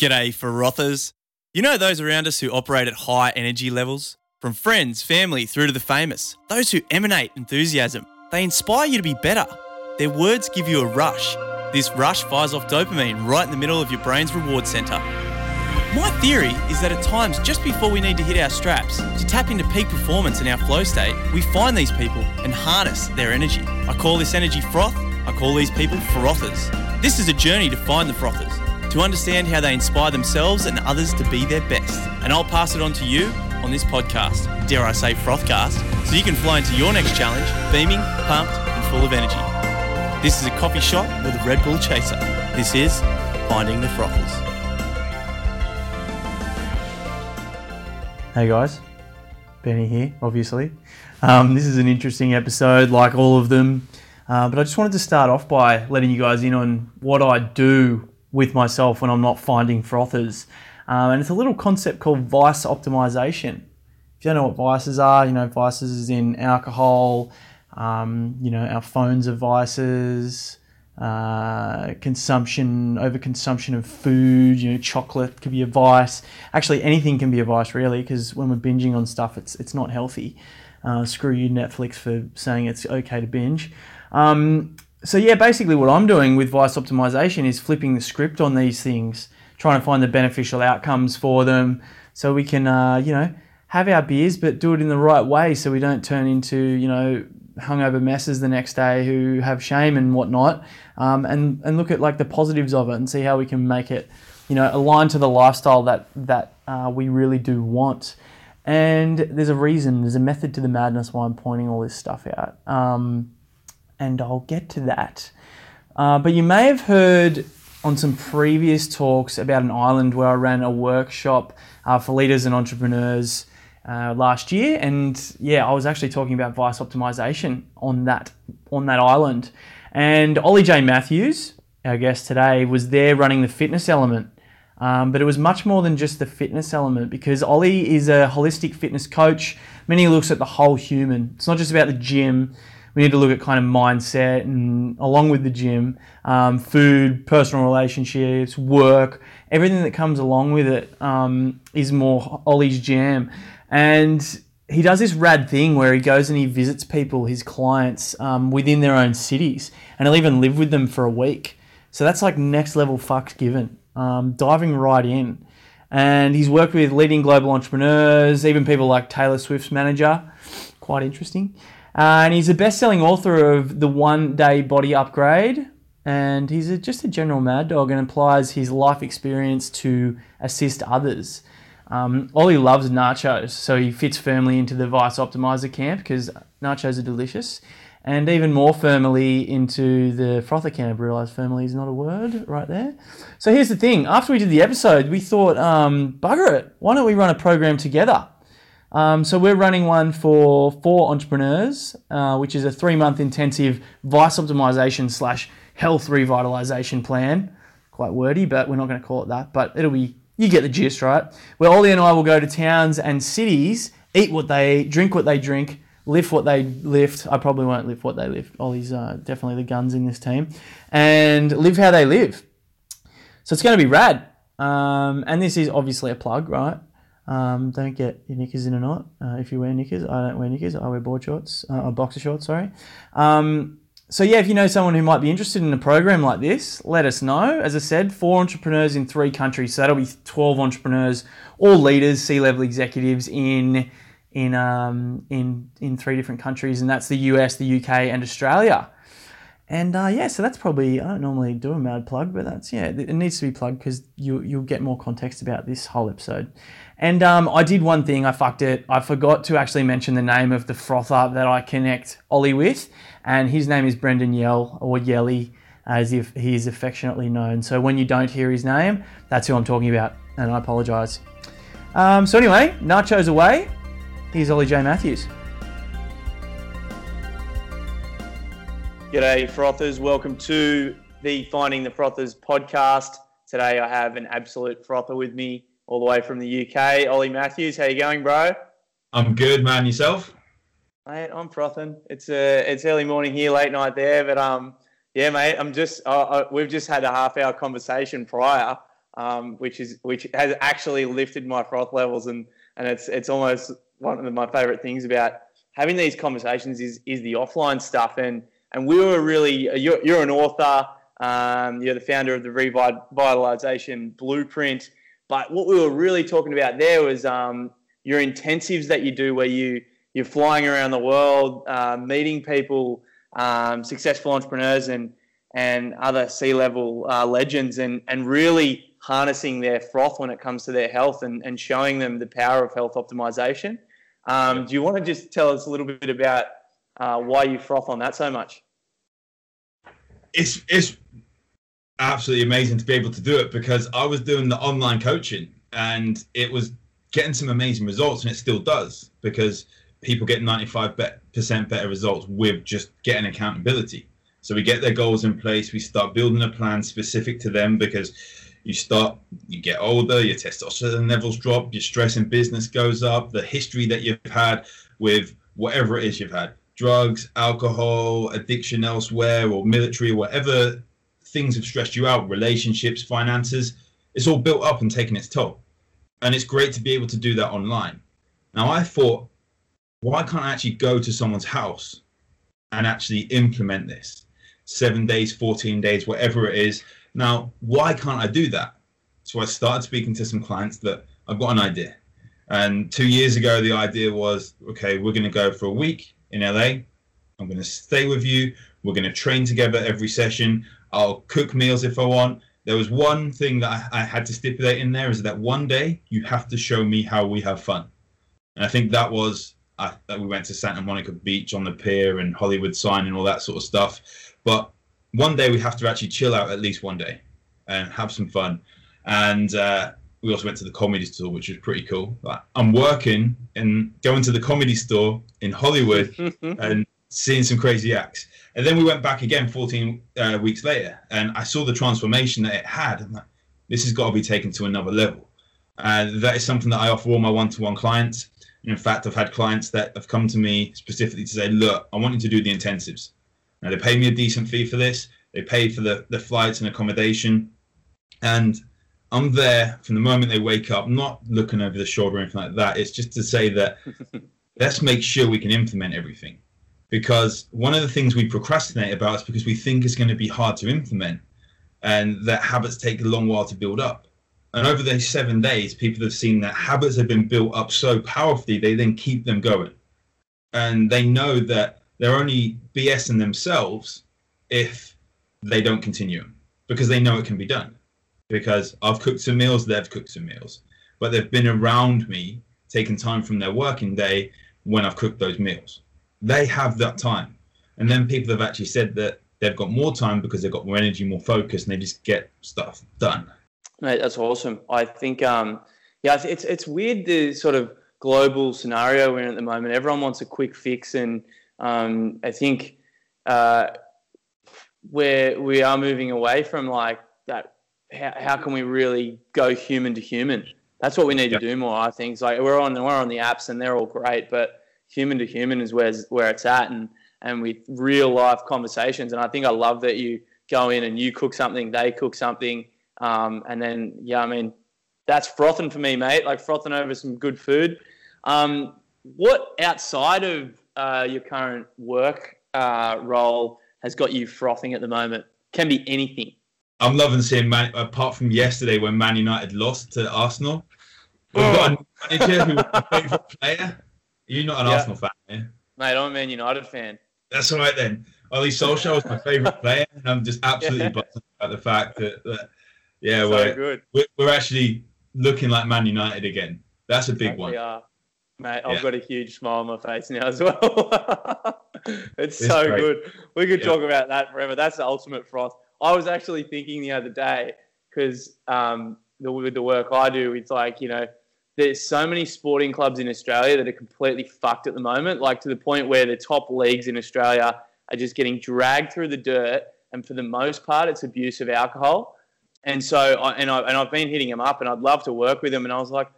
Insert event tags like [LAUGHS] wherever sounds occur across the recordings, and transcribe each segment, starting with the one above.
G'day, frothers. You know those around us who operate at high energy levels? From friends, family, through to the famous. Those who emanate enthusiasm. They inspire you to be better. Their words give you a rush. This rush fires off dopamine right in the middle of your brain's reward center. My theory is that at times, just before we need to hit our straps, to tap into peak performance in our flow state, we find these people and harness their energy. I call this energy froth. I call these people frothers. This is a journey to find the frothers to understand how they inspire themselves and others to be their best. And I'll pass it on to you on this podcast, dare I say Frothcast, so you can fly into your next challenge beaming, pumped, and full of energy. This is a coffee shop with a Red Bull chaser. This is Finding the Frothers. Hey guys, Benny here, obviously. Um, this is an interesting episode, like all of them. Uh, but I just wanted to start off by letting you guys in on what I do with myself when I'm not finding frothers. Um, and it's a little concept called vice optimization. If you don't know what vices are, you know, vices is in alcohol, um, you know, our phones are vices, uh, consumption, overconsumption of food, you know, chocolate could be a vice. Actually, anything can be a vice, really, because when we're binging on stuff, it's, it's not healthy. Uh, screw you, Netflix, for saying it's okay to binge. Um, so yeah, basically what I'm doing with vice optimization is flipping the script on these things, trying to find the beneficial outcomes for them, so we can uh, you know have our beers, but do it in the right way, so we don't turn into you know hungover messes the next day who have shame and whatnot, um, and and look at like the positives of it and see how we can make it you know align to the lifestyle that that uh, we really do want. And there's a reason, there's a method to the madness why I'm pointing all this stuff out. Um, and I'll get to that. Uh, but you may have heard on some previous talks about an island where I ran a workshop uh, for leaders and entrepreneurs uh, last year, and yeah, I was actually talking about vice optimization on that on that island. And Ollie J Matthews, our guest today, was there running the fitness element. Um, but it was much more than just the fitness element because Ollie is a holistic fitness coach. Many looks at the whole human. It's not just about the gym we need to look at kind of mindset and along with the gym, um, food, personal relationships, work, everything that comes along with it um, is more Ollie's jam. And he does this rad thing where he goes and he visits people, his clients, um, within their own cities, and he'll even live with them for a week. So that's like next level fucks given, um, diving right in. And he's worked with leading global entrepreneurs, even people like Taylor Swift's manager. Quite interesting. Uh, and he's a best-selling author of The One Day Body Upgrade, and he's a, just a general mad dog and applies his life experience to assist others. Um, Ollie loves nachos, so he fits firmly into the Vice Optimizer camp because nachos are delicious, and even more firmly into the frother camp. Realize firmly is not a word right there. So here's the thing: after we did the episode, we thought, um, bugger it, why don't we run a program together? Um, so we're running one for four entrepreneurs, uh, which is a three-month intensive vice optimization slash health revitalization plan. Quite wordy, but we're not going to call it that. But it'll be you get the gist, right? Where Ollie and I will go to towns and cities, eat what they eat, drink what they drink, lift what they lift. I probably won't lift what they lift. Ollie's uh, definitely the guns in this team, and live how they live. So it's going to be rad. Um, and this is obviously a plug, right? Um, don't get your knickers in a knot. Uh, if you wear knickers, I don't wear knickers. I wear board shorts, uh, or boxer shorts. Sorry. Um, so yeah, if you know someone who might be interested in a program like this, let us know. As I said, four entrepreneurs in three countries, so that'll be twelve entrepreneurs, all leaders, C-level executives in in um, in in three different countries, and that's the US, the UK, and Australia. And uh, yeah, so that's probably I don't normally do a mad plug, but that's yeah, it needs to be plugged because you you'll get more context about this whole episode. And um, I did one thing, I fucked it. I forgot to actually mention the name of the frother that I connect Ollie with, and his name is Brendan Yell or Yelly, as if he is affectionately known. So when you don't hear his name, that's who I'm talking about, and I apologise. Um, so anyway, nachos away. Here's Ollie J Matthews. G'day, frothers. Welcome to the Finding the Frothers podcast. Today I have an absolute frother with me all the way from the UK. Ollie Matthews, how you going, bro? I'm good, man. Yourself? Mate, I'm frothing. It's a uh, it's early morning here, late night there, but um, yeah, mate. I'm just uh, we've just had a half hour conversation prior um, which is which has actually lifted my froth levels, and and it's it's almost one of my favourite things about having these conversations is is the offline stuff, and and we were really you're, you're an author, um, you're the founder of the revitalization blueprint, but what we were really talking about there was um, your intensives that you do, where you you're flying around the world, uh, meeting people, um, successful entrepreneurs, and and other C-level uh, legends, and and really harnessing their froth when it comes to their health and, and showing them the power of health optimization. Um, do you want to just tell us a little bit about uh, why you froth on that so much? It's it's absolutely amazing to be able to do it because I was doing the online coaching and it was getting some amazing results, and it still does because people get 95% better results with just getting accountability. So we get their goals in place, we start building a plan specific to them because you start, you get older, your testosterone levels drop, your stress in business goes up, the history that you've had with whatever it is you've had drugs, alcohol, addiction elsewhere, or military, whatever things have stressed you out, relationships, finances, it's all built up and taken its toll. And it's great to be able to do that online. Now, I thought, why can't I actually go to someone's house and actually implement this? Seven days, 14 days, whatever it is, now, why can't I do that? So I started speaking to some clients that I've got an idea. And two years ago, the idea was okay, we're going to go for a week in LA. I'm going to stay with you. We're going to train together every session. I'll cook meals if I want. There was one thing that I, I had to stipulate in there is that one day you have to show me how we have fun. And I think that was uh, that we went to Santa Monica Beach on the pier and Hollywood sign and all that sort of stuff. But one day we have to actually chill out at least one day and have some fun. And uh, we also went to the comedy store, which was pretty cool. Like, I'm working and going to the comedy store in Hollywood [LAUGHS] and seeing some crazy acts. And then we went back again 14 uh, weeks later, and I saw the transformation that it had. I'm like, this has got to be taken to another level. And that is something that I offer all my one-to-one clients. And in fact, I've had clients that have come to me specifically to say, "Look, I want you to do the intensives." Now they pay me a decent fee for this. They pay for the, the flights and accommodation. And I'm there from the moment they wake up, not looking over the shoulder or anything like that. It's just to say that [LAUGHS] let's make sure we can implement everything. Because one of the things we procrastinate about is because we think it's going to be hard to implement and that habits take a long while to build up. And over those seven days, people have seen that habits have been built up so powerfully, they then keep them going. And they know that they're only BSing themselves if they don't continue because they know it can be done. Because I've cooked some meals, they've cooked some meals, but they've been around me, taking time from their working day when I've cooked those meals. They have that time. And then people have actually said that they've got more time because they've got more energy, more focus, and they just get stuff done. Mate, that's awesome. I think, um, yeah, it's it's weird the sort of global scenario we're in at the moment. Everyone wants a quick fix, and um, I think uh, we're we are moving away from like that. How, how can we really go human to human? That's what we need to do more. I think. It's like we're on we're on the apps and they're all great, but human to human is where where it's at, and and with real life conversations. And I think I love that you go in and you cook something, they cook something, um, and then yeah, I mean that's frothing for me, mate. Like frothing over some good food. Um, what outside of uh, your current work uh, role has got you frothing at the moment? Can be anything. I'm loving seeing Man. Apart from yesterday when Man United lost to Arsenal, we've oh. got a new manager who was my favourite player. You're not an yeah. Arsenal fan, eh? mate. I'm a Man United fan. That's all right then. Ole Solskjaer was my favourite [LAUGHS] player, and I'm just absolutely yeah. buzzing about the fact that, that yeah, so we're, we're, we're actually looking like Man United again. That's a big one. We are. Mate, I've yeah. got a huge smile on my face now as well. [LAUGHS] it's, it's, so great. good. We could yeah. talk about that forever. That's the ultimate froth. I was actually thinking the other day because um, the, with the work I do, it's like you know, there's so many sporting clubs in Australia that are completely fucked at the moment. Like to the point where the top leagues in Australia are just getting dragged through the dirt, and for the most part, it's abuse of alcohol. And so, and I and I've been hitting him up, and I'd love to work with him. And I was like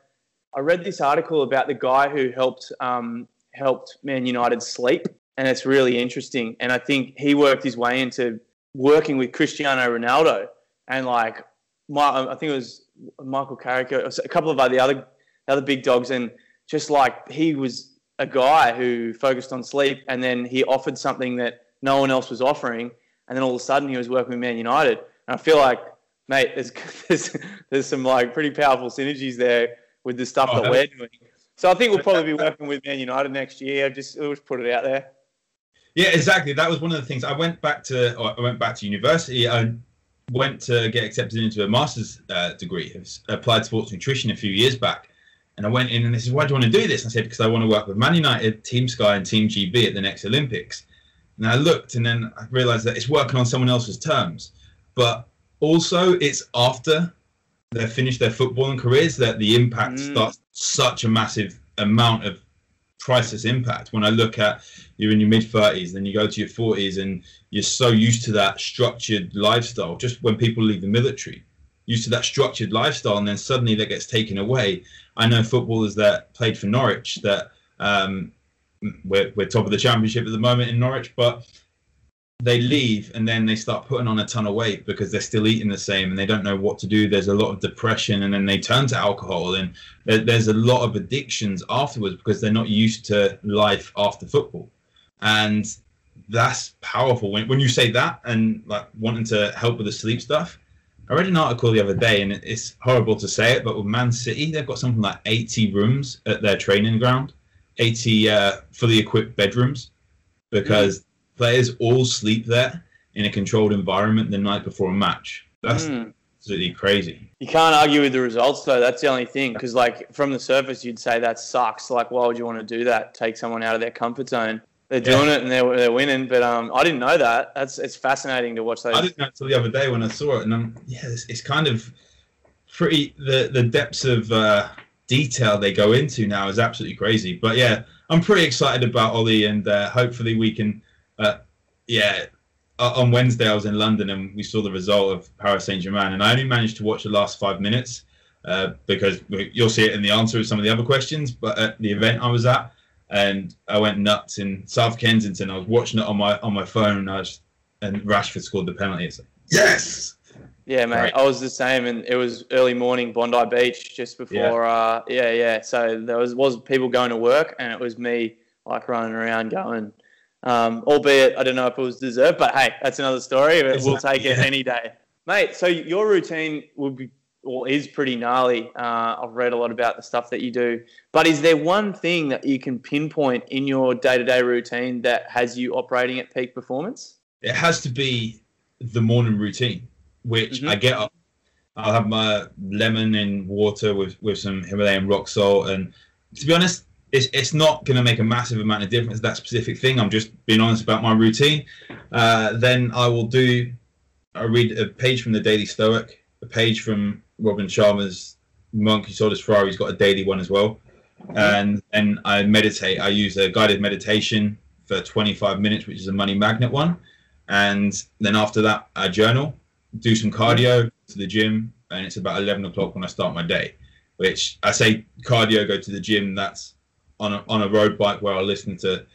I read this article about the guy who helped um, helped Man United sleep, and it's really interesting. And I think he worked his way into working with Cristiano Ronaldo, and like my, I think it was Michael Carrick, a couple of the other the other big dogs, and just like he was a guy who focused on sleep, and then he offered something that no one else was offering, and then all of a sudden he was working with Man United, and I feel like, mate, there's [LAUGHS] there's, there's some like pretty powerful synergies there with the stuff oh, that we're doing. So I think we'll probably be working with Man United next year. Just will just put it out there. Yeah, exactly. That was one of the things. I went back to I went back to university. I went to get accepted into a master's uh, degree, applied sports nutrition a few years back. And I went in and they said, why do you want to do this? And I said, because I want to work with Man United, Team Sky, and Team GB at the next Olympics. And I looked and then I realized that it's working on someone else's terms. But also, it's after they've finished their footballing careers that the impact mm. starts such a massive amount of priceless impact. When I look at you're in your mid 30s, then you go to your 40s, and you're so used to that structured lifestyle. Just when people leave the military, used to that structured lifestyle, and then suddenly that gets taken away. I know footballers that played for Norwich that um, we're, we're top of the championship at the moment in Norwich, but they leave and then they start putting on a ton of weight because they're still eating the same and they don't know what to do. There's a lot of depression and then they turn to alcohol and there's a lot of addictions afterwards because they're not used to life after football. And that's powerful when, when you say that and like wanting to help with the sleep stuff. I read an article the other day and it's horrible to say it, but with Man City, they've got something like 80 rooms at their training ground, 80 uh, fully equipped bedrooms because mm players all sleep there in a controlled environment the night before a match. That's mm. absolutely crazy. You can't argue with the results though. That's the only thing. Because like from the surface, you'd say that sucks. Like, why would you want to do that? Take someone out of their comfort zone. They're doing yeah. it and they're, they're winning. But um, I didn't know that. That's it's fascinating to watch those. I didn't know until the other day when I saw it, and um, yeah, it's, it's kind of pretty. The the depths of uh, detail they go into now is absolutely crazy. But yeah, I'm pretty excited about Ollie, and uh, hopefully we can uh, yeah, on Wednesday I was in London and we saw the result of Paris Saint Germain, and I only managed to watch the last five minutes uh, because you'll see it in the answer of some of the other questions. But at the event I was at, and I went nuts in South Kensington. I was watching it on my on my phone, and, I was, and Rashford scored the penalty. It's like, yes. Yeah, mate. Right. I was the same, and it was early morning, Bondi Beach, just before. Yeah, uh, yeah, yeah. So there was was people going to work, and it was me like running around going um, albeit, I don't know if it was deserved, but hey, that's another story. We'll take it any day, mate. So your routine would be or is pretty gnarly. Uh, I've read a lot about the stuff that you do, but is there one thing that you can pinpoint in your day-to-day routine that has you operating at peak performance? It has to be the morning routine, which mm-hmm. I get up. I'll have my lemon in water with, with some Himalayan rock salt, and to be honest, it's, it's not going to make a massive amount of difference that specific thing i'm just being honest about my routine uh, then i will do i read a page from the daily stoic a page from robin sharma's monk who sold his ferrari. He's got a daily one as well. And then i meditate. I use a guided meditation for 25 minutes which is a money magnet one. And then after that i journal do some cardio to the gym and it's about 11 o'clock when i start my day which i say cardio go to the gym. That's on a, on a road bike where I listen to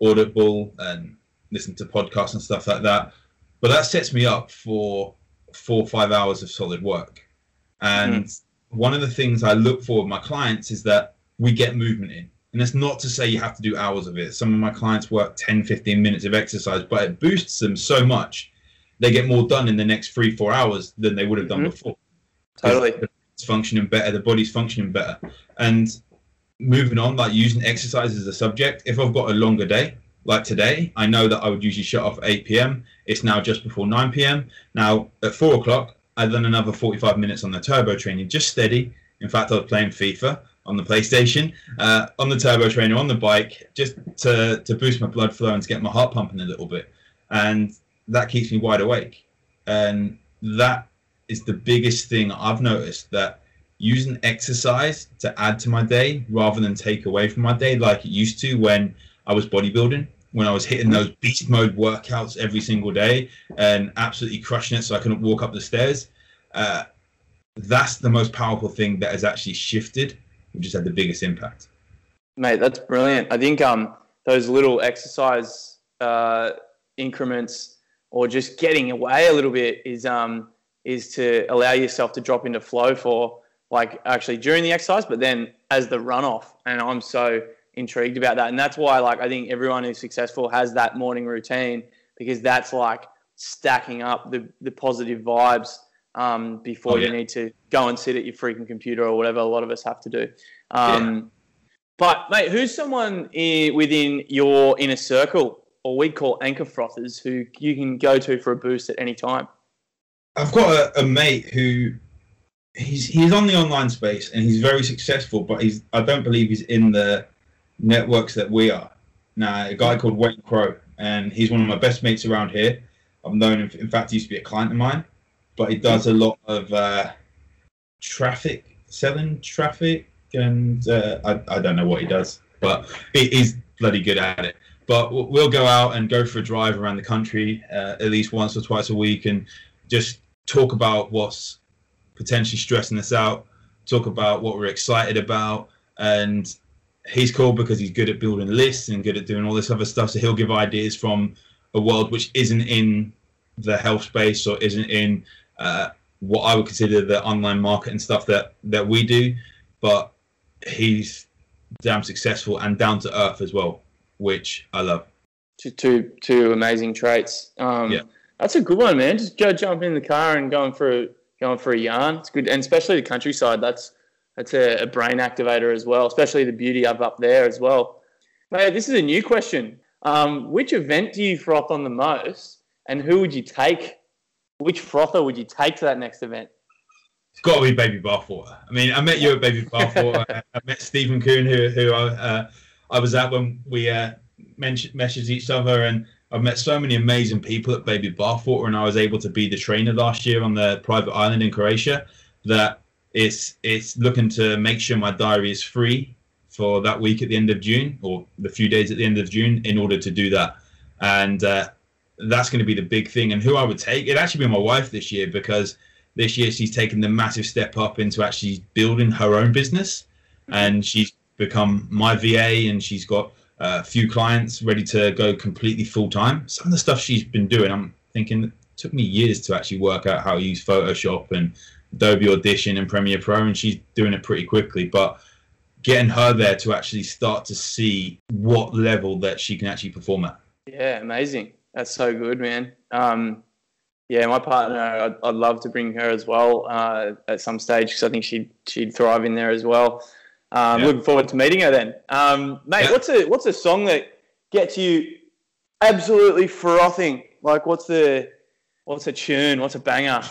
Audible and listen to podcasts and stuff like that. But that sets me up for four or five hours of solid work. And mm. one of the things I look for with my clients is that we get movement in. And it's not to say you have to do hours of it. Some of my clients work 10, 15 minutes of exercise, but it boosts them so much. They get more done in the next three, four hours than they would have done mm-hmm. before. Totally. It's functioning better, the body's functioning better. And moving on, like using exercise as a subject, if I've got a longer day, like today, I know that I would usually shut off at 8 p.m. It's now just before 9 p.m. Now at 4 o'clock, I've done another 45 minutes on the turbo training, just steady. In fact, I was playing FIFA on the PlayStation, uh, on the turbo trainer, on the bike, just to, to boost my blood flow and to get my heart pumping a little bit. And that keeps me wide awake. And that is the biggest thing I've noticed that using exercise to add to my day rather than take away from my day like it used to when I was bodybuilding, when I was hitting those beast mode workouts every single day and absolutely crushing it so I couldn't walk up the stairs. Uh, that's the most powerful thing that has actually shifted, which has had the biggest impact. Mate, that's brilliant. I think um, those little exercise uh, increments or just getting away a little bit is um, is to allow yourself to drop into flow for like actually during the exercise, but then as the runoff. And I'm so intrigued about that. And that's why like I think everyone who's successful has that morning routine because that's like stacking up the, the positive vibes um, before oh, yeah. you need to go and sit at your freaking computer or whatever a lot of us have to do. Um, yeah. But mate, who's someone in, within your inner circle, or we call anchor frothers, who you can go to for a boost at any time? I've got a, a mate who he's he's on the online space and he's very successful, but he's I don't believe he's in the networks that we are. Now, a guy called Wayne Crow, and he's one of my best mates around here. I've known him. In fact, he used to be a client of mine, but he does a lot of uh, traffic selling traffic, and uh, I I don't know what he does, but he, he's bloody good at it. But we'll go out and go for a drive around the country uh, at least once or twice a week, and just talk about what's potentially stressing us out, talk about what we're excited about, and he's cool because he's good at building lists and good at doing all this other stuff. So he'll give ideas from a world which isn't in the health space or isn't in uh, what I would consider the online marketing stuff that that we do, but he's damn successful and down to earth as well, which I love. Two two two amazing traits. Um, yeah. That's a good one, man. Just go jump in the car and going for a, going for a yarn. It's good, and especially the countryside. That's that's a, a brain activator as well, especially the beauty of up there as well. Mate, this is a new question. Um, which event do you froth on the most, and who would you take? Which frother would you take to that next event? It's got to be Baby Bathwater. I mean, I met you at Baby Bathwater. [LAUGHS] I met Stephen Coon, who who I, uh, I was at when we uh, messaged each other, and I've met so many amazing people at Baby Bathwater, and I was able to be the trainer last year on the private island in Croatia. That it's it's looking to make sure my diary is free for that week at the end of June or the few days at the end of June in order to do that, and uh, that's going to be the big thing. And who I would take it actually be my wife this year because this year she's taken the massive step up into actually building her own business, and she's become my VA and she's got a few clients ready to go completely full time. Some of the stuff she's been doing, I'm thinking, it took me years to actually work out how to use Photoshop and Adobe Audition and Premiere Pro, and she's doing it pretty quickly. But getting her there to actually start to see what level that she can actually perform at. Yeah, amazing. That's so good, man. Um, yeah, my partner, I'd, I'd, love to bring her as well uh, at some stage because I think she'd she'd thrive in there as well. Um, yeah. Looking forward to meeting her then, um, mate. Yeah. What's a what's a song that gets you absolutely frothing? Like, what's the what's a tune? What's a banger?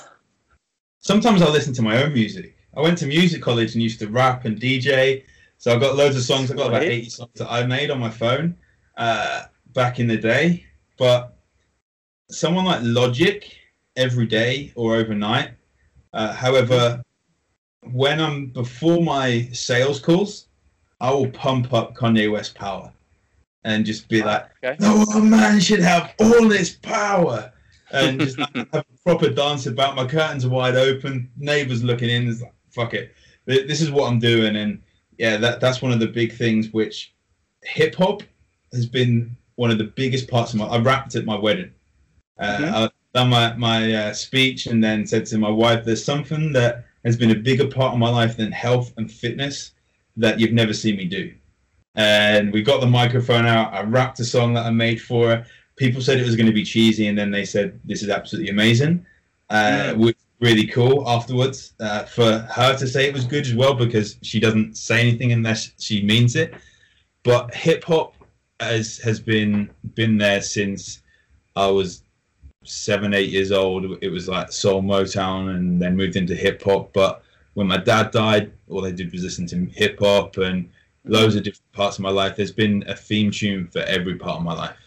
Sometimes I listen to my own music. I went to music college and used to rap and DJ, so I've got loads of songs. I've got about eighty songs that I made on my phone uh, back in the day. But someone like Logic, every day or overnight. Uh, however, when I'm before my sales calls, I will pump up Kanye West power and just be like, okay. "No one man should have all this power," and just have a proper dance about. My curtains are wide open, neighbors looking in. It's like, "Fuck it, this is what I'm doing." And yeah, that that's one of the big things which hip hop has been one of the biggest parts of my. I rapped at my wedding. Uh, mm-hmm. I done my my uh, speech and then said to my wife, "There's something that." has been a bigger part of my life than health and fitness that you've never seen me do. And we got the microphone out. I rapped a song that I made for her. People said it was going to be cheesy, and then they said this is absolutely amazing, uh, mm. which really cool afterwards uh, for her to say it was good as well because she doesn't say anything unless she means it. But hip hop has has been been there since I was seven, eight years old, it was like soul Motown and then moved into hip hop. But when my dad died, all I did was listen to hip hop and loads of different parts of my life. There's been a theme tune for every part of my life.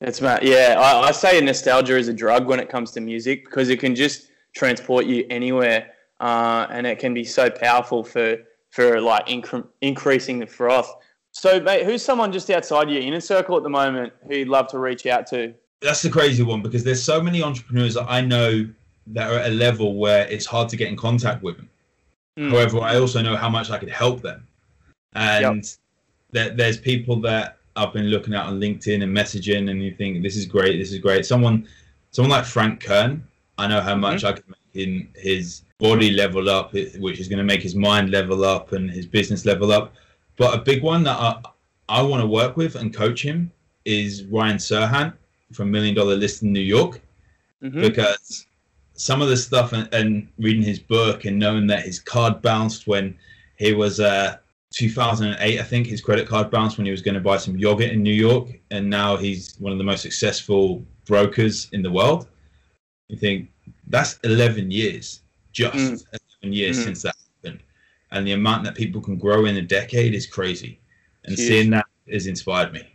That's Matt. Yeah, I, I say nostalgia is a drug when it comes to music because it can just transport you anywhere, uh, and it can be so powerful for for like incre- increasing the froth. So, mate, who's someone just outside your inner circle at the moment who you'd love to reach out to? that's the crazy one because there's so many entrepreneurs that I know that are at a level where it's hard to get in contact with them. Mm. However, I also know how much I could help them, and yep. that there's people that I've been looking at on LinkedIn and messaging, and you think this is great, this is great. Someone, someone like Frank Kern, I know how much mm-hmm. I can make making his body level up, which is going to make his mind level up and his business level up. But a big one that I, I want to work with and coach him is Ryan Serhant from Million Dollar Listing New York, mm-hmm. because some of the stuff and, and, reading his book and knowing that his card bounced when he was uh, 2008, I think his credit card bounced when he was going to buy some yogurt in New York, and now he's one of the most successful brokers in the world. You think that's 11 years, just mm. 11 years mm. since that happened, and the amount that people can grow in a decade is crazy. And Huge. seeing that has inspired me.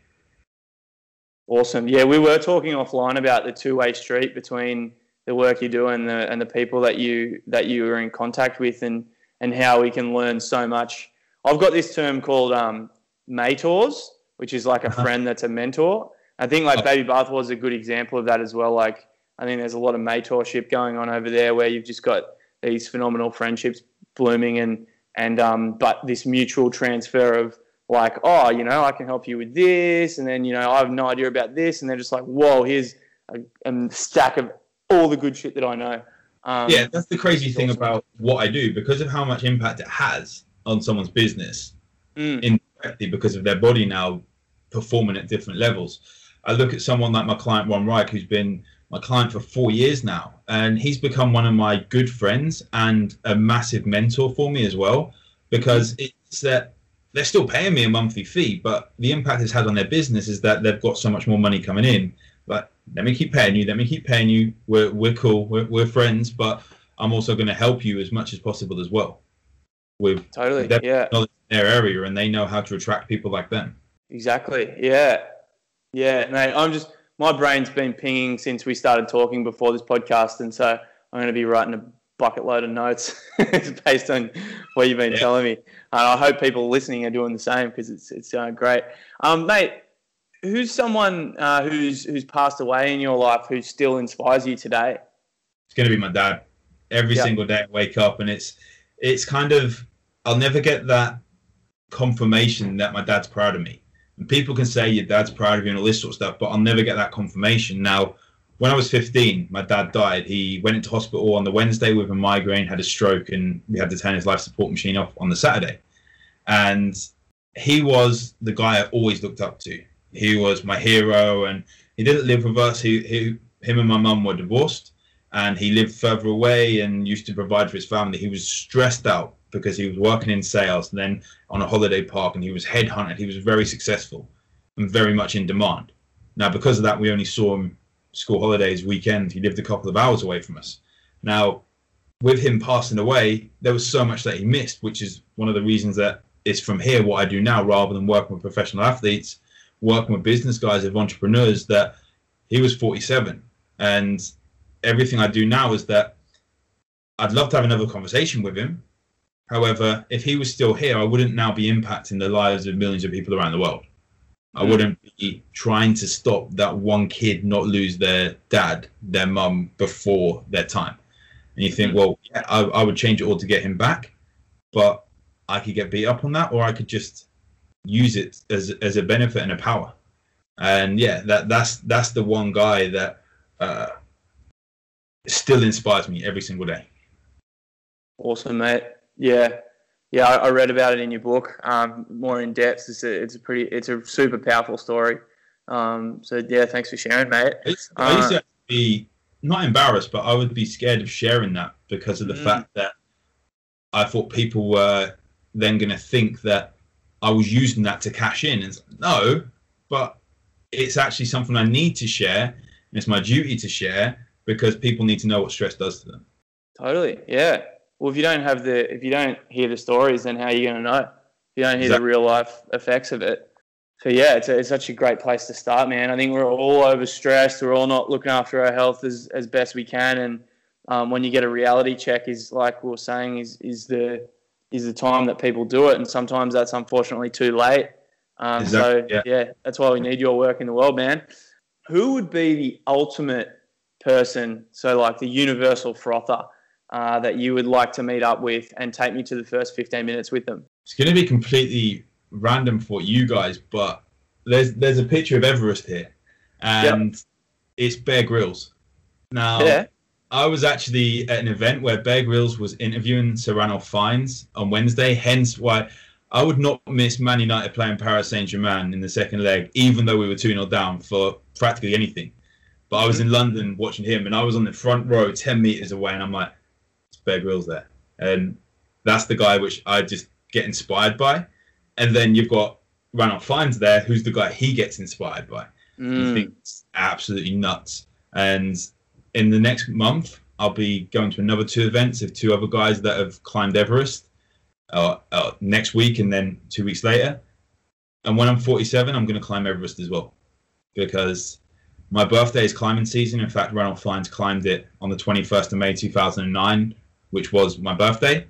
Awesome. Yeah, we were talking offline about the two-way street between the work you do and the and the people that you that you are in contact with, and and how we can learn so much I've got this term called um, mentors, which is like a uh-huh. friend that's a mentor. I think like Baby Bathwater a good example of that as well. Like I think there's a lot of mentorship going on over there where you've just got these phenomenal friendships blooming and and um, but this mutual transfer of like oh you know I can help you with this and then you know I have no idea about this and they're just like whoa here's a, a stack of all the good shit that I know. Um, yeah, that's the crazy thing awesome. about what I do because of how much impact it has on someone's business mm. indirectly because of their body now performing at different levels. I look at someone like my client Ron Reich, who's been my client for four years now, and he's become one of my good friends and a massive mentor for me as well. Because it's that they're still paying me a monthly fee, but the impact it's had on their business is that they've got so much more money coming in. But let me keep paying you. Let me keep paying you. We're we're cool. We're, we're friends, but I'm also going to help you as much as possible as well with totally yeah their area and they know how to attract people like them. Exactly. Yeah. Yeah, mate. I'm just my brain's been pinging since we started talking before this podcast, and so I'm going to be writing a bucket load of notes [LAUGHS] based on what you've been yeah. telling me. And I hope people listening are doing the same because it's it's uh, great. Um, mate, who's someone uh, who's who's passed away in your life who still inspires you today? It's going to be my dad. Every yep. single day I wake up, and it's it's kind of I'll never get that confirmation that my dad's proud of me. And people can say your dad's proud of you and all this sort of stuff, but I'll never get that confirmation. Now, when I was 15, my dad died. He went into hospital on the Wednesday with a migraine, had a stroke, and we had to turn his life support machine off on the Saturday. And he was the guy I always looked up to. He was my hero, and he didn't live with us. He, he him and my mum were divorced, and he lived further away and used to provide for his family. He was stressed out because he was working in sales and then on a holiday park and he was headhunted. He was very successful and very much in demand. Now, because of that, we only saw him school holidays, weekend. He lived a couple of hours away from us. Now, with him passing away, there was so much that he missed, which is one of the reasons that it's from here what I do now rather than working with professional athletes, working with business guys, with entrepreneurs, that he was 47. And everything I do now is that I'd love to have another conversation with him. However, if he was still here, I wouldn't now be impacting the lives of millions of people around the world. I mm. wouldn't be trying to stop that one kid not lose their dad, their mum before their time. And you think, mm. well, yeah, I, I would change it all to get him back, but I could get beat up on that, or I could just use it as as a benefit and a power. And yeah, that that's that's the one guy that uh, still inspires me every single day. Awesome, mate. Yeah, yeah. I, I read about it in your book, um, more in depth. It's a, it's a pretty, it's a super powerful story. Um, so yeah, thanks for sharing, mate. I used to uh, be not embarrassed, but I would be scared of sharing that because of the mm. fact that I thought people were then going to think that I was using that to cash in. And no, but it's actually something I need to share, and it's my duty to share because people need to know what stress does to them. Totally. Yeah. Well, if you don't have the, if you don't hear the stories, then how are you going to know? If you don't hear exactly. the real life effects of it. So yeah, it's, a, it's such a great place to start, man. I think we're all overstressed. We're all not looking after our health as, as best we can. And um, when you get a reality check, is like we were saying, is is the is the time that people do it, and sometimes that's unfortunately too late. Um, exactly, so yeah. yeah, that's why we need your work in the world, man. Who would be the ultimate person, so like the universal frother, uh, that you would like to meet up with and take me to the first 15 minutes with them? It's going to be completely random for you guys, but there's there's a picture of Everest here, and yep. it's Bear Grylls. Now, yeah. I was actually at an event where Bear Grylls was interviewing Sir Ranulph Fiennes on Wednesday. Hence why I would not miss Man United playing Paris Saint Germain in the second leg, even though we were 2 0 down for practically anything. But I was in London watching him, and I was on the front row, 10 meters away, and I'm like, it's Bear Grylls there. And that's the guy which I just get inspired by. And then you've got Ranulph Fiennes there, who's the guy he gets inspired by. Mm. He thinks absolutely nuts. And in the next month, I'll be going to another two events of two other guys that have climbed Everest uh, uh, next week and then two weeks later. And when I'm 47, I'm going to climb Everest as well because my birthday is climbing season. In fact, Ranulph Fiennes climbed it on the 21st of May 2009, which was my birthday. It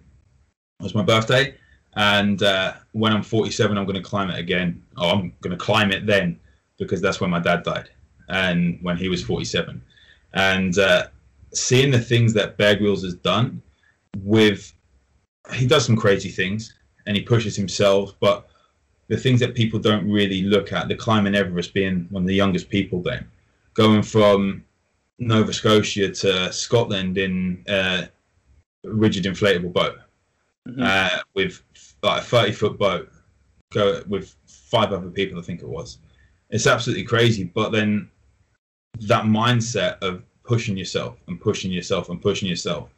was my birthday. And uh, when I'm 47, I'm going to climb it again. Oh, I'm going to climb it then because that's when my dad died and when he was 47. And uh, seeing the things that Bear Grylls has done with, he does some crazy things and he pushes himself, but the things that people don't really look at, the climbing Everest being one of the youngest people then, going from Nova Scotia to Scotland in a rigid inflatable boat Mhm. uh, with like a 30 foot boat, go with five other people, I think it was. It's absolutely crazy. But then that mindset of pushing yourself and pushing yourself and pushing yourself,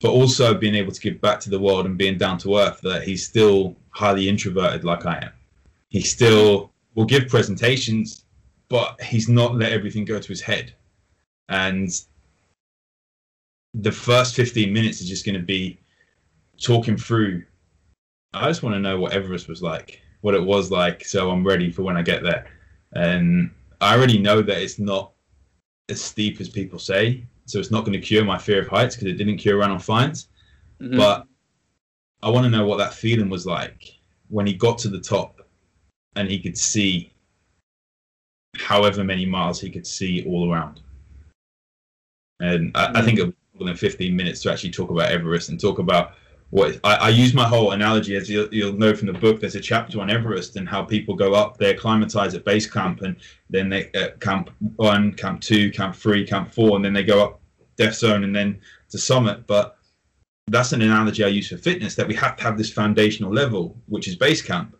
but also being able to give back to the world and being down to earth, that he's still highly introverted like I am. He still will give presentations, but he's not let everything go to his head. And the first 15 minutes is just going to be talking through. I just want to know what Everest was like, what it was like, so I'm ready for when I get there. And I already know that it's not as steep as people say, so it's not going to cure my fear of heights because it didn't cure Ranulph Fiennes. Mhm. But I want to know what that feeling was like when he got to the top and he could see however many miles he could see all around. And I, I think it was more than 15 minutes to actually talk about Everest and talk about what I, I use my whole analogy as you'll, you'll know from the book. There's a chapter on Everest and how people go up, they acclimatize at base camp, and then they at camp one, camp two, camp three, camp four, and then they go up death zone and then to summit. But that's an analogy I use for fitness that we have to have this foundational level, which is base camp,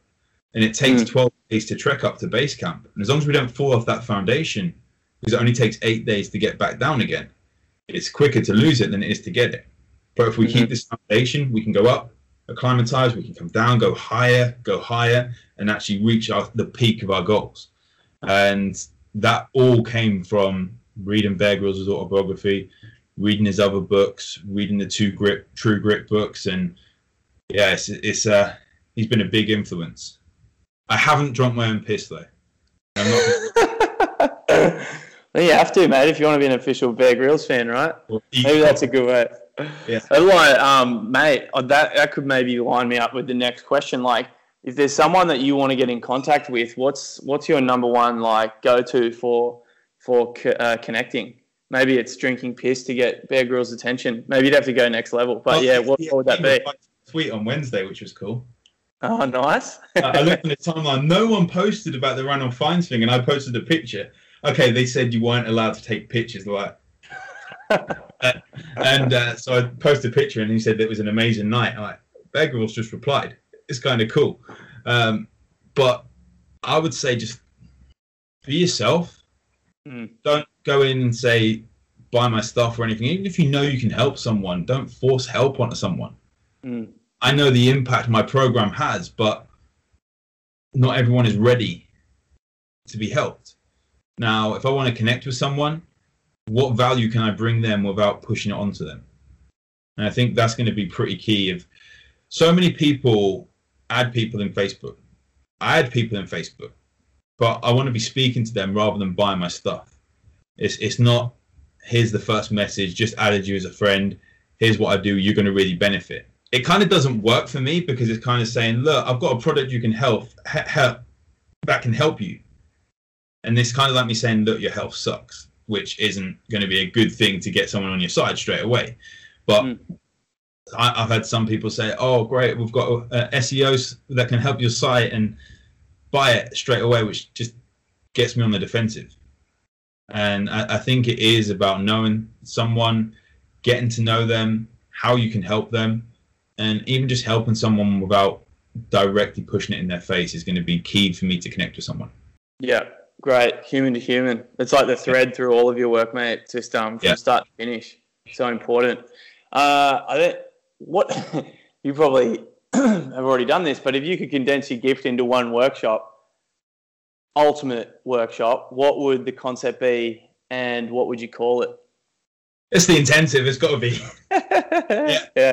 and it takes Mm. 12 days to trek up to base camp. And as long as we don't fall off that foundation, because it only takes eight days to get back down again, it's quicker to lose it than it is to get it. But if we keep this foundation, we can go up, acclimatize, we can come down, go higher, go higher, and actually reach our, the peak of our goals. And that all came from reading Bear Grylls' autobiography, reading his other books, reading the two grit, True Grit books, and yeah, it's, it's uh, he's been a big influence. I haven't drunk my own piss though. I'm not. [LAUGHS] well, you have to, mate, if you want to be an official Bear Grylls fan, right? Maybe that's a good way. Yeah. [LAUGHS] Otherwise, um, mate, uh, that that could maybe line me up with the next question. Like, if there's someone that you want to get in contact with, what's what's your number one like go to for for uh, connecting? Maybe it's drinking piss to get Bear Grylls' attention. Maybe you'd have to go next level. But yeah, what, what would that be? Tweet on Wednesday, which was cool. Oh, nice. I I looked on the timeline. No one posted about the Ranulph Fiennes thing, and I posted a picture. Okay, they said you weren't allowed to take pictures, like. [LAUGHS] Uh, and uh, so I posted a picture, and he said it was an amazing night. I'm like, just replied, "It's kind of cool," um, but I would say just be yourself. Mm. Don't go in and say buy my stuff or anything. Even if you know you can help someone, don't force help onto someone. Mm. I know the impact my program has, but not everyone is ready to be helped. Now, if I want to connect with someone, what value can I bring them without pushing it onto them? And I think that's going to be pretty key. If so many people add people in Facebook, I add people in Facebook, but I want to be speaking to them rather than buying my stuff. It's it's not here's the first message, just added you as a friend. Here's what I do. You're going to really benefit it kind of doesn't work for me because it's kind of saying, look, I've got a product you can help, help that can help you. And this kind of like me saying, look, your health sucks, which isn't going to be a good thing to get someone on your side straight away. But Mm. I, I've had some people say, oh, great, we've got uh, SEOs that can help your site and buy it straight away, which just gets me on the defensive. And I, I think it is about knowing someone, getting to know them, how you can help them, and even just helping someone without directly pushing it in their face is going to be key for me to connect with someone. Yeah, great. Human to human. It's like the thread through all of your work, mate. Just um, from Yeah. start to finish. So important. Uh, I think what [LAUGHS] you probably [CLEARS THROAT] have already done this, but if you could condense your gift into one workshop, ultimate workshop, what would the concept be, and what would you call it? It's the intensive. It's got to be. [LAUGHS] yeah. yeah.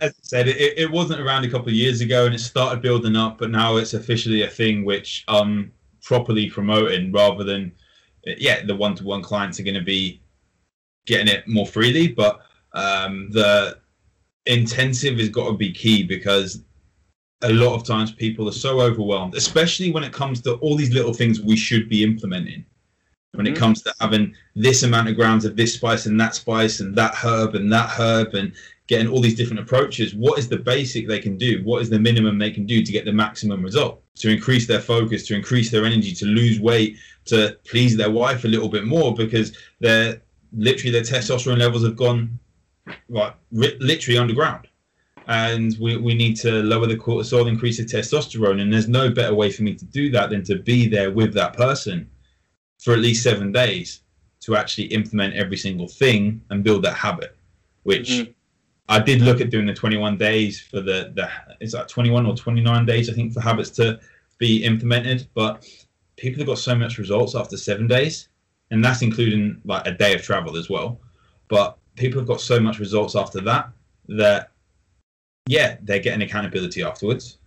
As I said, it, it wasn't around a couple of years ago, and it started building up, but now it's officially a thing which I'm properly promoting, rather than, yeah, the one-to-one clients are going to be getting it more freely, but um, the intensive has got to be key because a lot of times people are so overwhelmed, especially when it comes to all these little things we should be implementing. When it Mhm. comes to having this amount of grams of this spice and that spice and that herb and that herb and getting all these different approaches, what is the basic they can do? What is the minimum they can do to get the maximum result? To increase their focus, to increase their energy, to lose weight, to please their wife a little bit more because they're literally their testosterone levels have gone like literally underground and we, we need to lower the cortisol increase the testosterone and there's no better way for me to do that than to be there with that person for at least seven days to actually implement every single thing and build that habit which Mhm. i did look at doing the 21 days for the the it's like 21 or 29 days i think for habits to be implemented but people have got so much results after seven days and that's including like a day of travel as well. But people have got so much results after that that yeah they're getting accountability afterwards.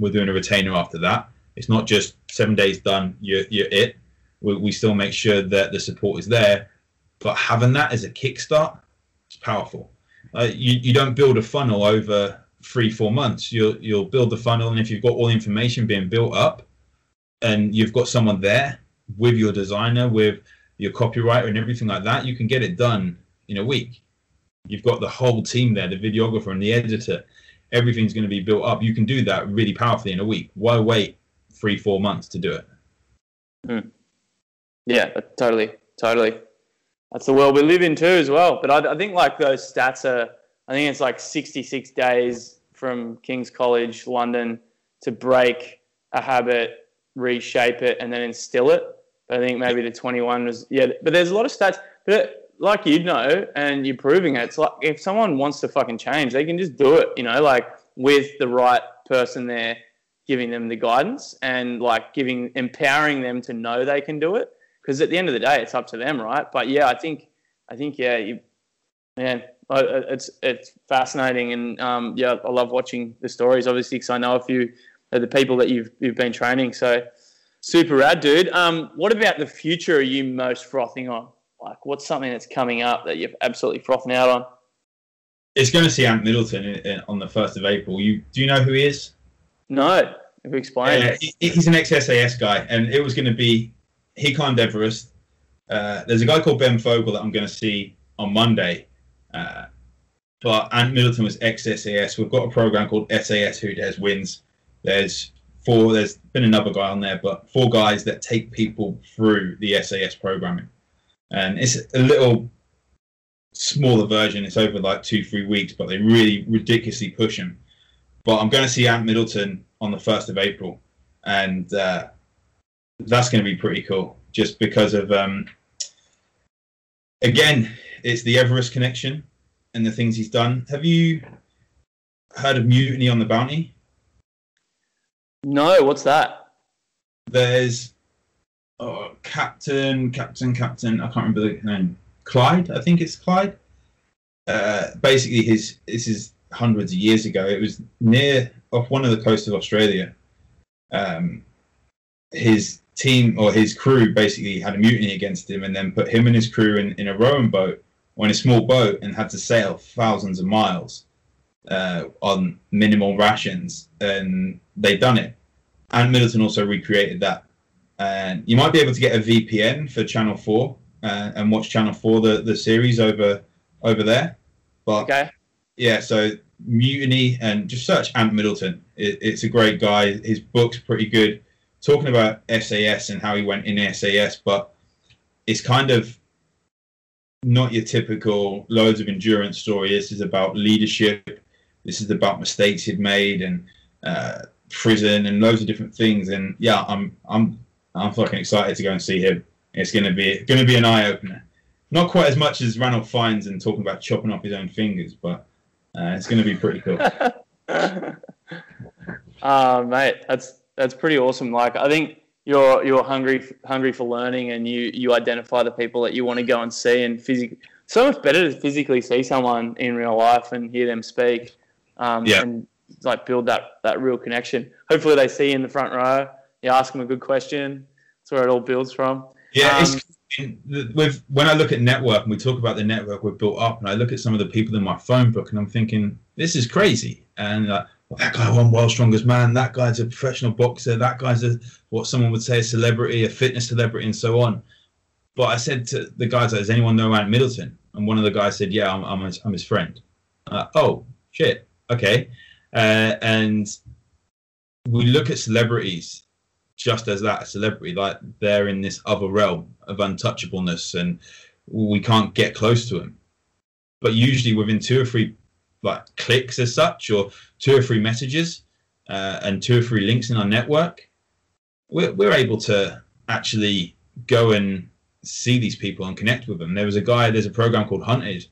We're doing a retainer after that. It's not just seven days done you're, you're it we, we still make sure that the support is there. But having that as a kickstart it's powerful. Uh, you, you don't build a funnel over three four months. You'll you'll build the funnel and if you've got all the information being built up and you've got someone there with your designer with your copywriter and everything like that you can get it done in a week. You've got the whole team there the videographer and the editor. Everything's going to be built up. You can do that really powerfully in a week. Why wait three four months to do it Yeah, totally, totally. That's the world we live in too, as well. But I, I think like those stats are, I think it's like 66 days from King's College, London, to break a habit, reshape it, and then instill it. But I think maybe the 21 was, yeah. But there's a lot of stats. But like you know, and you're proving it. It's like if someone wants to fucking change, they can just do it. You know, like with the right person there, giving them the guidance and like giving, empowering them to know they can do it because at the end of the day, it's up to them, right? But yeah, I think, I think, yeah, you, man, it's it's fascinating, and um, yeah, I love watching the stories, obviously, because I know a few of the people that you've you've been training. So super rad, dude. Um, what about the future? Are you most frothing on? Like, what's something that's coming up that you're absolutely frothing out on? it's going to see ant middleton in, in, on the 1st of april you do you know who he is No, if you explain. Yeah, he- he's an ex-SAS guy, and it was going to be he climbed Everest. Uh, there's a guy called Ben Fogle that I'm going to see on Monday, uh, but Ant Middleton was ex-SAS. We've got a program called SAS Who Dares Wins. There's four. There's been another guy on there, but four guys that take people through the SAS programming, and it's a little smaller version. It's over like two, three weeks, but they really ridiculously push him. But I'm going to see Ant Middleton on the first of April, and uh, that's going to be pretty cool. Just because of, um, again, it's the Everest connection and the things he's done. Have you heard of Mutiny on the Bounty? no, what's that? There's oh, Captain, Captain, Captain. I can't remember the name. Clyde, I think it's Clyde. Uh, basically, his this is hundreds of years ago. It was near off one of the coasts of Australia. Um, his team or his crew basically had a mutiny against him, and then put him and his crew in, in a rowing boat or in a small boat, and had to sail thousands of miles uh, on minimal rations, and they done it. Ant Middleton also recreated that. And you might be able to get a VPN for Channel Four uh, and watch Channel Four the, the series over over there. But Okay. yeah, so Mutiny and just search Ant Middleton. It, it's a great guy. His book's pretty good, talking about SAS and how he went in SAS. But it's kind of not your typical loads of endurance story. This is about leadership. This is about mistakes he'd made and uh, prison and loads of different things. And yeah, I'm I'm I'm fucking excited to go and see him. It's gonna be gonna be an eye opener. Not quite as much as Ranulph Fiennes and talking about chopping off his own fingers, but uh, it's gonna be pretty cool. uh, [LAUGHS] mate, that's that's pretty awesome. Like I think you're you're hungry hungry for learning, and you you identify the people that you want to go and see, and physically, so much better to physically see someone in real life and hear them speak, um, Yeah. and like build that that real connection. Hopefully, they see you in the front row. You ask them a good question. That's where it all builds from. Yeah, Um, with when I look at network and we talk about the network we've built up, and I look at some of the people in my phone book, and I'm thinking this is crazy. And uh, that guy won World's Strongest Man. That guy's a professional boxer. That guy's a what someone would say a celebrity, a fitness celebrity, and so on. But I said to the guys, "Does anyone know Ant Middleton?" And one of the guys said, "Yeah, I'm, I'm, his, I'm his friend." Uh, oh shit, okay. Uh, and we look at celebrities just as that a celebrity like they're in this other realm of untouchableness and we can't get close to them but usually within two or three like clicks as such or two or three messages uh, and two or three links in our network we're, we're able to actually go and see these people and connect with them there was a guy there's a program called hunted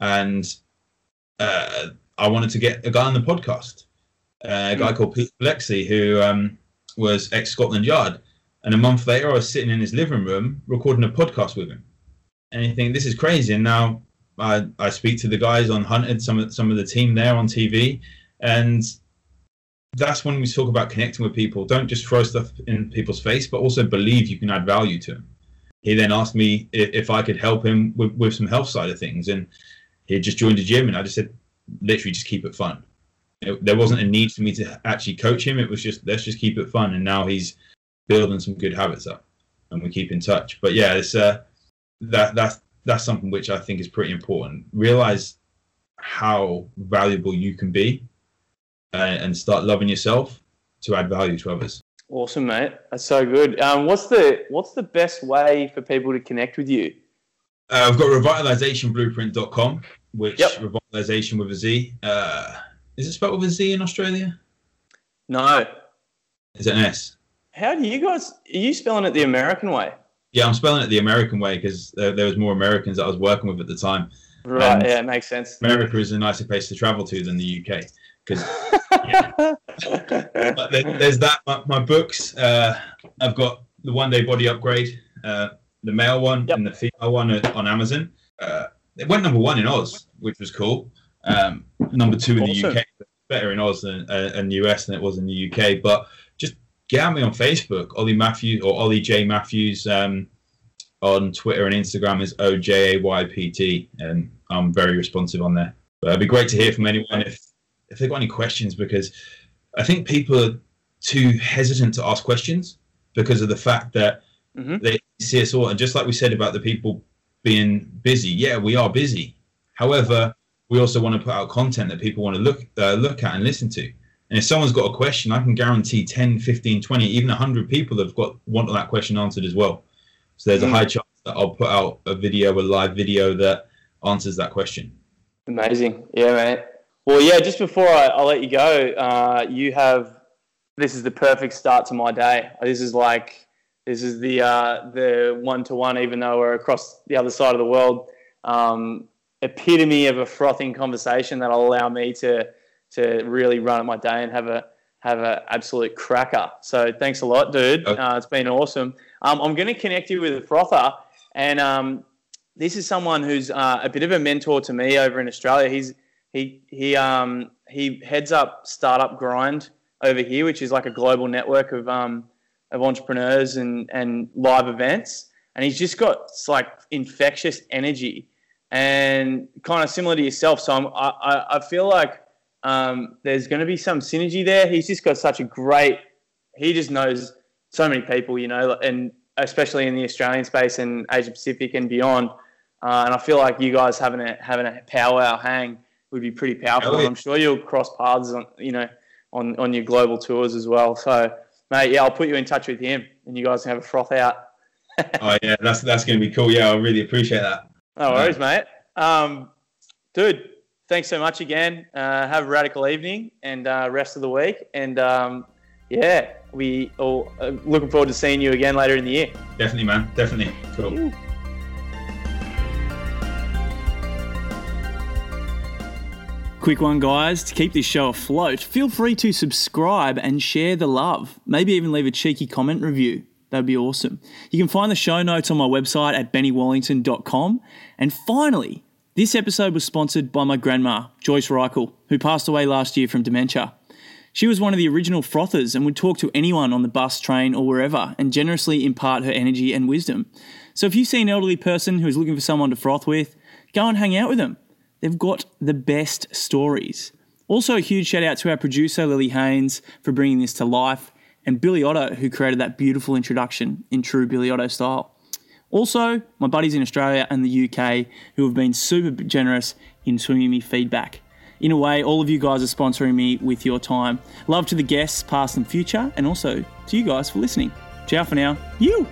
and uh, i wanted to get a guy on the podcast uh, a guy called Pete Bleksley, who um, was ex Scotland Yard. And a month later, I was sitting in his living room recording a podcast with him. And you think, this is crazy. And now I, I speak to the guys on Hunted, some of, some of the team there on TV. And that's when we talk about connecting with people. Don't just throw stuff in people's face, but also believe you can add value to them. He then asked me if, if I could help him with, with some health side of things. And he just joined a gym. And I just said, literally, just keep it fun it, there wasn't a need for me to actually coach him. It was just let's just keep it fun. And now he's building some good habits up, and we keep in touch. But yeah, it's uh, that that's that's something which I think is pretty important. Realize how valuable you can be, uh, and start loving yourself to add value to others. Awesome, mate. That's so good. Um, what's the what's the best way for people to connect with you? Uh, I've got revitalizationblueprint.com, which Yep. revitalization with a Z. Uh, is it spelled with a Z in Australia? No. Is it an S? How do you guys? Are you spelling it the American way? Yeah, I'm spelling it the American way because there, there was more Americans that I was working with at the time. Right. Um, yeah, it makes sense. America is a nicer place to travel to than the UK because [LAUGHS] but there, there's that. My, my books. Uh, I've got the One Day Body Upgrade, uh, the male one, Yep. and the female one on Amazon. Uh, it went number one in Oz, which was cool. Um, number two in Awesome. the UK, better in Oz than uh, and US than it was in the UK. But get at me on Facebook, Ollie Matthews or Ollie J Matthews. Um, on Twitter and Instagram is O J A Y P T, and I'm very responsive on there. But it'd be great to hear from anyone if if they've got any questions because I think people are too hesitant to ask questions because of the fact that Mhm. they see us all. And just like we said about the people being busy, yeah, we are busy. However, we also want to put out content that people want to look uh, look at and listen to. And if someone's got a question, I can guarantee 10, 15, 20, even 100 people have got want that question answered as well. So there's a Mm. high chance that I'll put out a video, a live video that answers that question. Amazing. Yeah, mate. Well, yeah, just before I, I let you go, uh, you have this is the perfect start to my day. This is like this is the uh, the one to one, even though we're across the other side of the world. Um, epitome of a frothing conversation that'll allow me to to really run at my day and have a have an absolute cracker. So thanks a lot, dude. Uh, it's been awesome. Um, I'm going to connect you with a frother, and um, this is someone who's uh, a bit of a mentor to me over in Australia. He's he he um he heads up Startup Grind over here, which is like a global network of um of entrepreneurs and and live events. And he's just got like infectious energy and kind of similar to yourself. So I'm, I I I feel like um, there's going to be some synergy there. He's just got such a great. He just knows so many people, you know, and especially in the Australian space and Asia Pacific and beyond. Uh, and I feel like you guys having a having a powwow hang would be pretty powerful. Oh, yeah. I'm sure you'll cross paths on you know on on your global tours as well. So, mate, yeah, I'll put you in touch with him, and you guys can have a froth out. [LAUGHS] oh yeah, that's that's going to be cool. Yeah, I really appreciate that. No worries, mate. Um, dude, thanks so much again. Uh, have a radical evening and uh, rest of the week. And um, yeah, we all uh, looking forward to seeing you again later in the year. Definitely, man. Definitely. Cool. Quick one, guys. To keep this show afloat, feel free to subscribe and share the love. Maybe even leave a cheeky comment review. That'd be awesome. You can find the show notes on my website at bennywallington.com. And finally, this episode was sponsored by my grandma, Joyce Reichel, who passed away last year from dementia. She was one of the original frothers and would talk to anyone on the bus, train, or wherever and generously impart her energy and wisdom. So if you see an elderly person who is looking for someone to froth with, go and hang out with them. They've got the best stories. Also, a huge shout out to our producer, Lily Haynes, for bringing this to life, and Billy Otto, who created that beautiful introduction in true Billy Otto style. Also, my buddies in Australia and the UK who have been super generous in swinging me feedback. In a way, all of you guys are sponsoring me with your time. Love to the guests, past and future, and also to you guys for listening. Ciao for now. You!